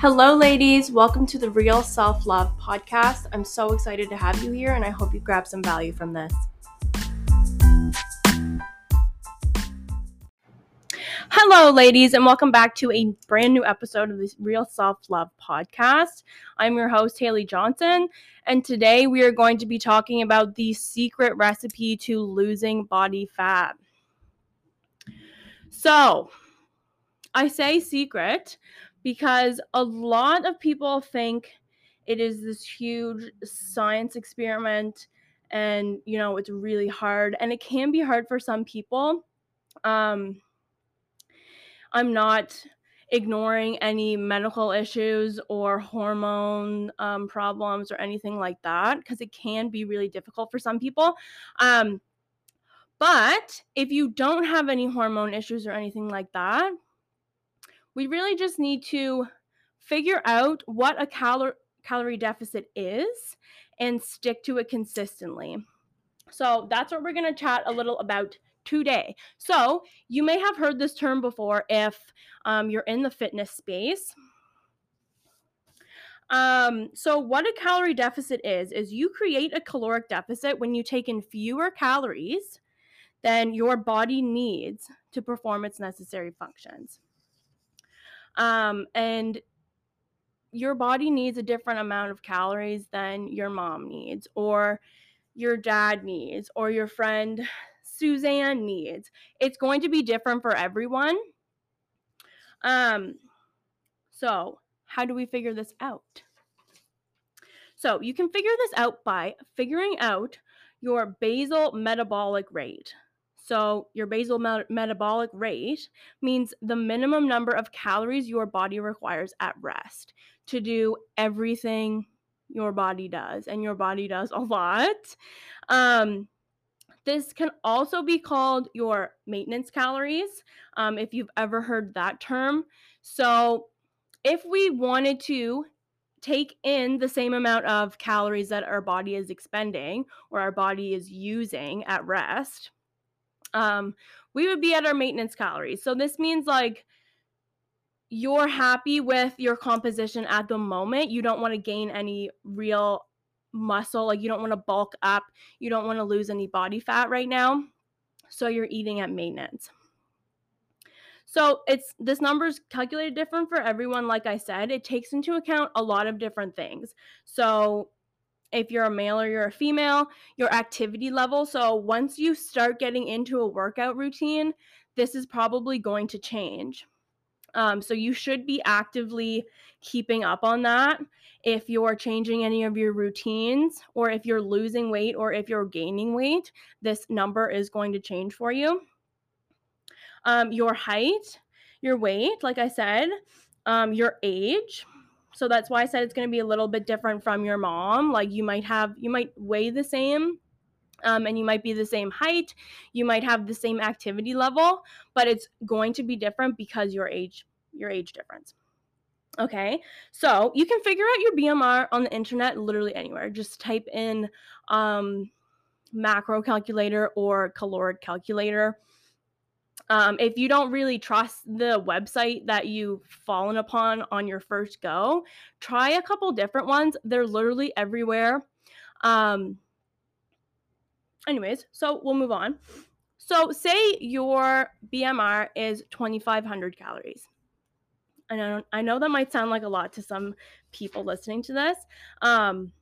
Hello, ladies. Welcome to the Real Self Love podcast. I'm so excited to have you here, and I hope you grab some value from this. Hello, ladies, and welcome back to a brand new episode of the Real Self Love podcast. I'm your host, Hayley Johnson, and today we are going to be talking about the secret recipe to losing body fat. So, I say secret because a lot of people think it is this huge science experiment and you know it's really hard and it can be hard for some people. Um i'm not ignoring any medical issues or hormone um, problems or anything like that because it can be really difficult for some people. Um but if you don't have any hormone issues or anything like that we really just need to figure out what a cal- calorie deficit is and stick to it consistently. So that's what we're going to chat a little about today. So you may have heard this term before if um, you're in the fitness space. Um, so what a calorie deficit is is you create a caloric deficit when you take in fewer calories than your body needs to perform its necessary functions. Um, and your body needs a different amount of calories than your mom needs, or your dad needs, or your friend Suzanne needs. It's going to be different for everyone. Um, so, how do we figure this out? So, you can figure this out by figuring out your basal metabolic rate. So, your basal me- metabolic rate means the minimum number of calories your body requires at rest to do everything your body does, and your body does a lot. Um, this can also be called your maintenance calories, um, if you've ever heard that term. So, if we wanted to take in the same amount of calories that our body is expending or our body is using at rest, um, we would be at our maintenance calories. So this means like you're happy with your composition at the moment. You don't want to gain any real muscle. Like you don't want to bulk up. You don't want to lose any body fat right now. So you're eating at maintenance. So it's this number is calculated different for everyone. Like I said, it takes into account a lot of different things. So if you're a male or you're a female, your activity level. So once you start getting into a workout routine, this is probably going to change. Um, so you should be actively keeping up on that. If you're changing any of your routines, or if you're losing weight, or if you're gaining weight, this number is going to change for you. Um, your height, your weight, like I said, um, your age, so that's why I said it's going to be a little bit different from your mom. Like you might have, you might weigh the same, um, and you might be the same height, you might have the same activity level, but it's going to be different because your age, your age difference. Okay, so you can figure out your BMR on the internet literally anywhere. Just type in um, macro calculator or caloric calculator. Um, if you don't really trust the website that you've fallen upon on your first go, try a couple different ones. They're literally everywhere. Um, anyways, so we'll move on. So, say your BMR is 2,500 calories. I know, I know that might sound like a lot to some people listening to this. Um,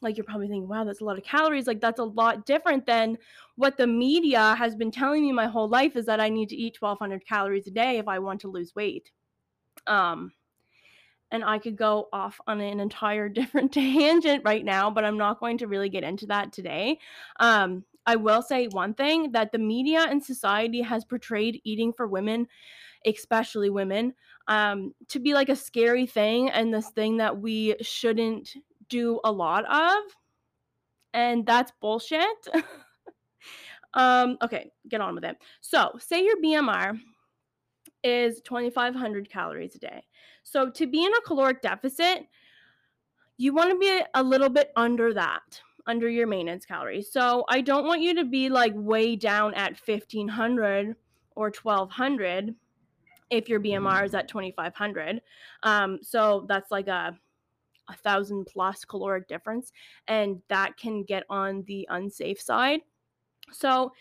like you're probably thinking, wow, that's a lot of calories. Like that's a lot different than what the media has been telling me my whole life is that I need to eat 1200 calories a day if I want to lose weight. Um, and I could go off on an entire different tangent right now, but I'm not going to really get into that today. Um, I will say one thing that the media and society has portrayed eating for women, especially women, um, to be like a scary thing and this thing that we shouldn't do a lot of. And that's bullshit. um, okay, get on with it. So, say your BMR is 2,500 calories a day. So, to be in a caloric deficit, you want to be a little bit under that, under your maintenance calories. So, I don't want you to be like way down at 1,500 or 1,200 if your BMR is at 2500. Um, so that's like a a thousand plus caloric difference, and that can get on the unsafe side. So,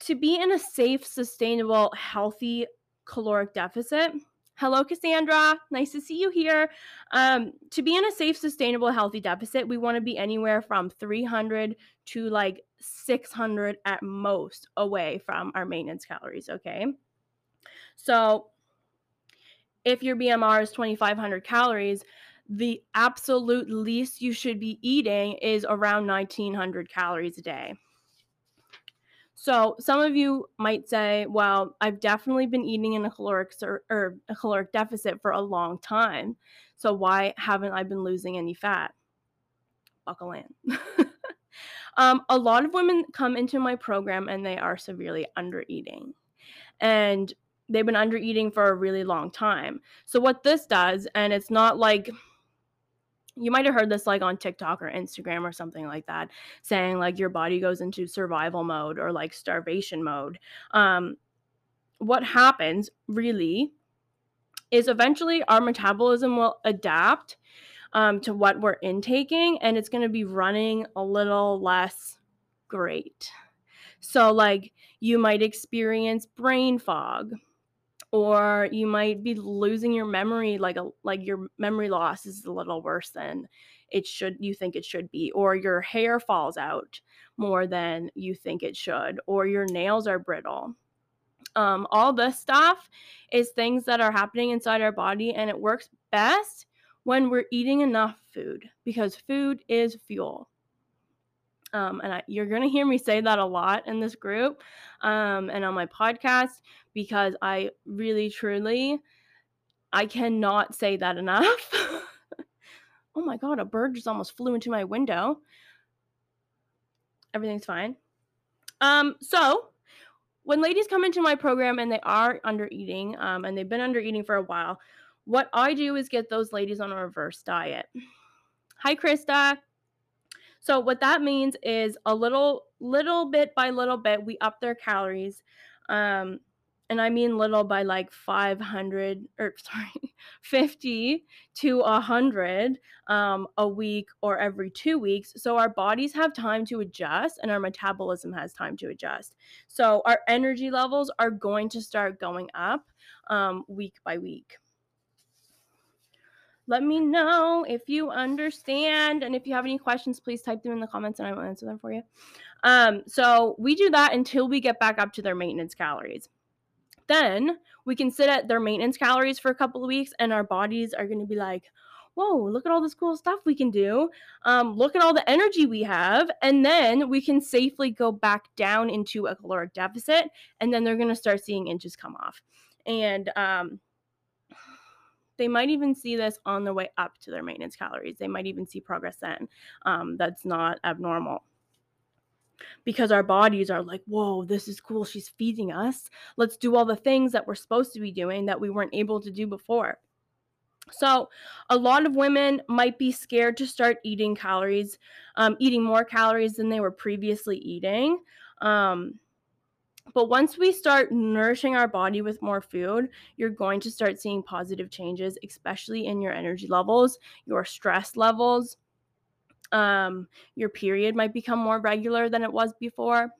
to be in a safe, sustainable, healthy caloric deficit, hello, Cassandra, nice to see you here. Um, to be in a safe, sustainable, healthy deficit, we want to be anywhere from 300 to like 600 at most away from our maintenance calories, okay? So, if your BMR is 2500 calories, the absolute least you should be eating is around 1900 calories a day. So some of you might say, well, I've definitely been eating in a caloric sur- or a caloric deficit for a long time. So why haven't I been losing any fat? Buckle in. um, a lot of women come into my program and they are severely under eating. And they've been under eating for a really long time. So what this does, and it's not like you might have heard this like on TikTok or Instagram or something like that, saying like your body goes into survival mode or like starvation mode. Um, what happens really is eventually our metabolism will adapt um, to what we're intaking and it's going to be running a little less great. So, like, you might experience brain fog or you might be losing your memory like a like your memory loss is a little worse than it should you think it should be or your hair falls out more than you think it should or your nails are brittle. Um, all this stuff is things that are happening inside our body and it works best when we're eating enough food because food is fuel um, and I, you're going to hear me say that a lot in this group um, and on my podcast because I really, truly, I cannot say that enough. oh my God, a bird just almost flew into my window. Everything's fine. Um, so, when ladies come into my program and they are under eating um, and they've been under eating for a while, what I do is get those ladies on a reverse diet. Hi, Krista. So what that means is a little little bit by little bit we up their calories. Um, and I mean little by like 500 or sorry, 50 to 100 um, a week or every two weeks. So our bodies have time to adjust and our metabolism has time to adjust. So our energy levels are going to start going up um, week by week. Let me know if you understand. And if you have any questions, please type them in the comments and I will answer them for you. Um, so we do that until we get back up to their maintenance calories. Then we can sit at their maintenance calories for a couple of weeks and our bodies are going to be like, whoa, look at all this cool stuff we can do. Um, look at all the energy we have. And then we can safely go back down into a caloric deficit. And then they're going to start seeing inches come off. And um, they might even see this on their way up to their maintenance calories. They might even see progress then. Um, that's not abnormal. Because our bodies are like, whoa, this is cool. She's feeding us. Let's do all the things that we're supposed to be doing that we weren't able to do before. So, a lot of women might be scared to start eating calories, um, eating more calories than they were previously eating. Um, but once we start nourishing our body with more food, you're going to start seeing positive changes, especially in your energy levels, your stress levels. Um, your period might become more regular than it was before.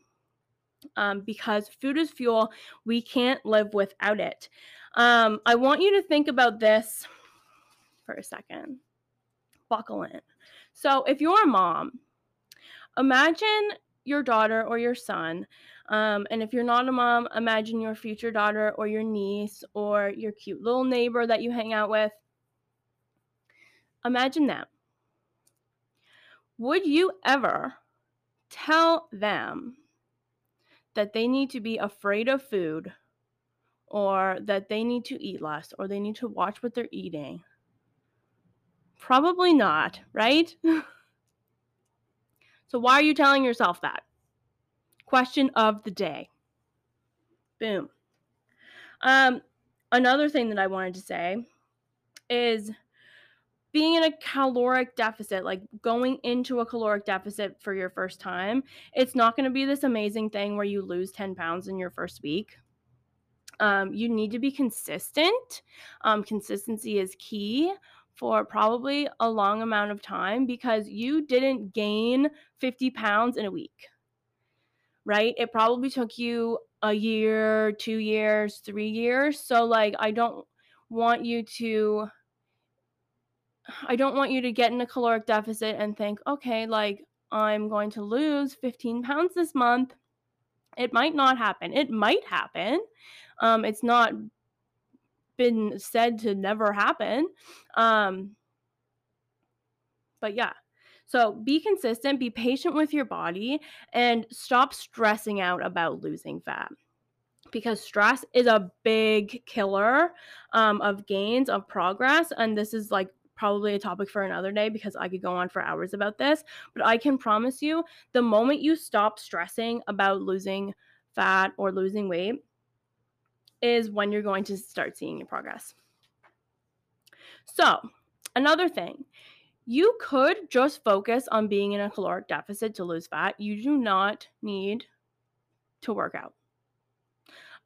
Um, because food is fuel, we can't live without it. Um, I want you to think about this for a second. Buckle in. So, if you're a mom, imagine your daughter or your son um, and if you're not a mom, imagine your future daughter or your niece or your cute little neighbor that you hang out with. Imagine them. Would you ever tell them that they need to be afraid of food or that they need to eat less or they need to watch what they're eating? Probably not, right? so, why are you telling yourself that? Question of the day. Boom. Um, another thing that I wanted to say is being in a caloric deficit, like going into a caloric deficit for your first time, it's not going to be this amazing thing where you lose 10 pounds in your first week. Um, you need to be consistent. Um, consistency is key for probably a long amount of time because you didn't gain 50 pounds in a week, right? It probably took you a year, two years, three years. So, like, I don't want you to. I don't want you to get in a caloric deficit and think, okay, like I'm going to lose 15 pounds this month. It might not happen. It might happen. Um, it's not been said to never happen. Um, but yeah. So be consistent, be patient with your body, and stop stressing out about losing fat. Because stress is a big killer um, of gains, of progress. And this is like probably a topic for another day because I could go on for hours about this. But I can promise you the moment you stop stressing about losing fat or losing weight is when you're going to start seeing your progress. So, another thing, you could just focus on being in a caloric deficit to lose fat. You do not need to work out.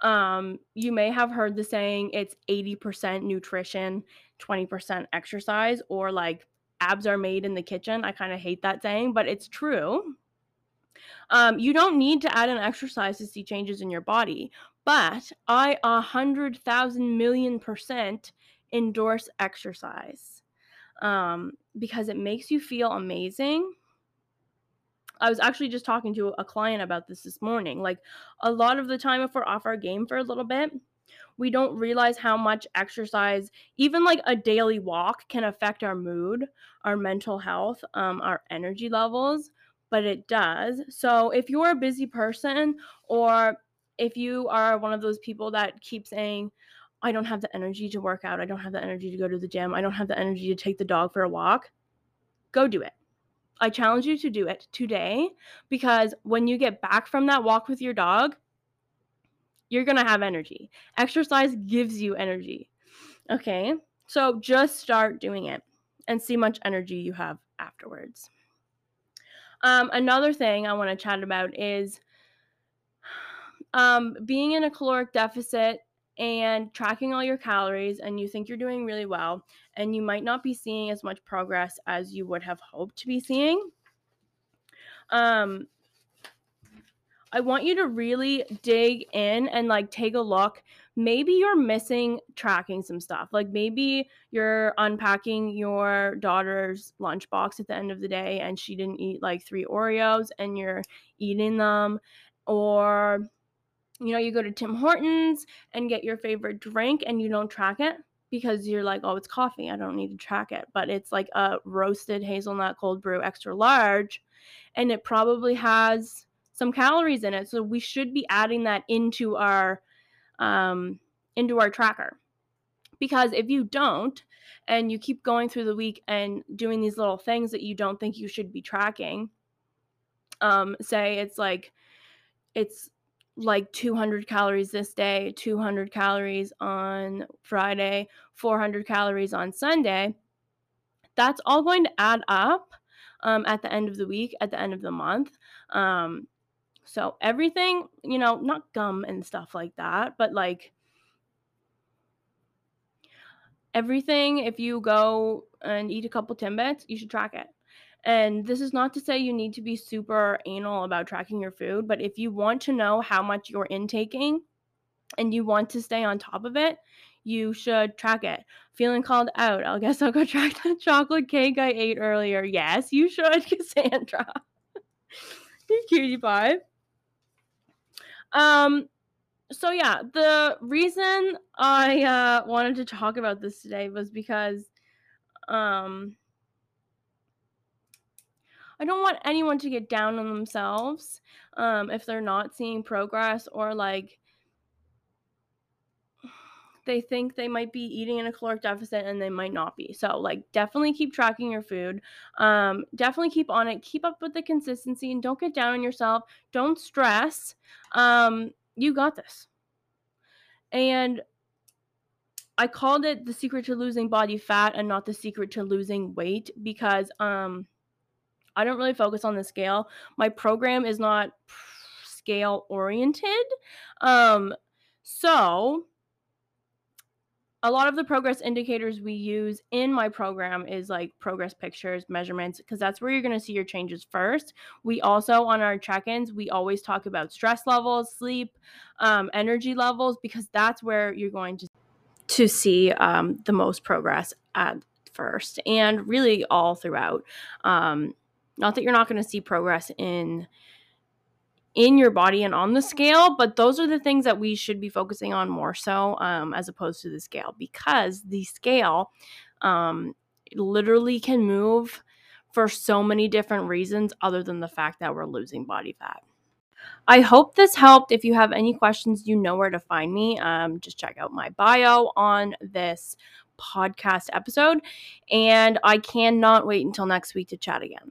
Um, you may have heard the saying it's 80% nutrition, 20% exercise, or like abs are made in the kitchen. I kind of hate that saying, but it's true. Um, you don't need to add an exercise to see changes in your body, but I a hundred thousand million percent endorse exercise um, because it makes you feel amazing. I was actually just talking to a client about this this morning. Like a lot of the time, if we're off our game for a little bit, we don't realize how much exercise, even like a daily walk, can affect our mood, our mental health, um, our energy levels. But it does. So if you're a busy person, or if you are one of those people that keep saying, I don't have the energy to work out, I don't have the energy to go to the gym, I don't have the energy to take the dog for a walk, go do it. I challenge you to do it today because when you get back from that walk with your dog, you're going to have energy. Exercise gives you energy. Okay? So just start doing it and see much energy you have afterwards. Um, another thing I want to chat about is um, being in a caloric deficit and tracking all your calories, and you think you're doing really well, and you might not be seeing as much progress as you would have hoped to be seeing. Um, I want you to really dig in and like take a look. Maybe you're missing tracking some stuff. Like maybe you're unpacking your daughter's lunchbox at the end of the day and she didn't eat like three Oreos and you're eating them. Or, you know, you go to Tim Hortons and get your favorite drink and you don't track it because you're like, oh, it's coffee. I don't need to track it. But it's like a roasted hazelnut cold brew extra large and it probably has some calories in it. So we should be adding that into our um, into our tracker. Because if you don't, and you keep going through the week and doing these little things that you don't think you should be tracking, um, say it's like it's like 200 calories this day, 200 calories on Friday, 400 calories on Sunday. That's all going to add up um, at the end of the week, at the end of the month. Um, so everything, you know, not gum and stuff like that, but like everything, if you go and eat a couple Timbits, you should track it. And this is not to say you need to be super anal about tracking your food, but if you want to know how much you're intaking and you want to stay on top of it, you should track it. Feeling called out. I guess I'll go track that chocolate cake I ate earlier. Yes, you should, Cassandra. you cutie pie. Um, so yeah, the reason I uh, wanted to talk about this today was because um, I don't want anyone to get down on themselves um, if they're not seeing progress or like they think they might be eating in a caloric deficit and they might not be. So, like, definitely keep tracking your food. Um, definitely keep on it. Keep up with the consistency and don't get down on yourself. Don't stress. Um, you got this. And I called it the secret to losing body fat and not the secret to losing weight because um, I don't really focus on the scale. My program is not scale oriented. Um, So, a lot of the progress indicators we use in my program is like progress pictures, measurements, because that's where you're going to see your changes first. We also, on our check ins, we always talk about stress levels, sleep, um, energy levels, because that's where you're going to, to see um, the most progress at first and really all throughout. Um, not that you're not going to see progress in in your body and on the scale, but those are the things that we should be focusing on more so um, as opposed to the scale because the scale um, literally can move for so many different reasons other than the fact that we're losing body fat. I hope this helped. If you have any questions, you know where to find me. Um, just check out my bio on this podcast episode. And I cannot wait until next week to chat again.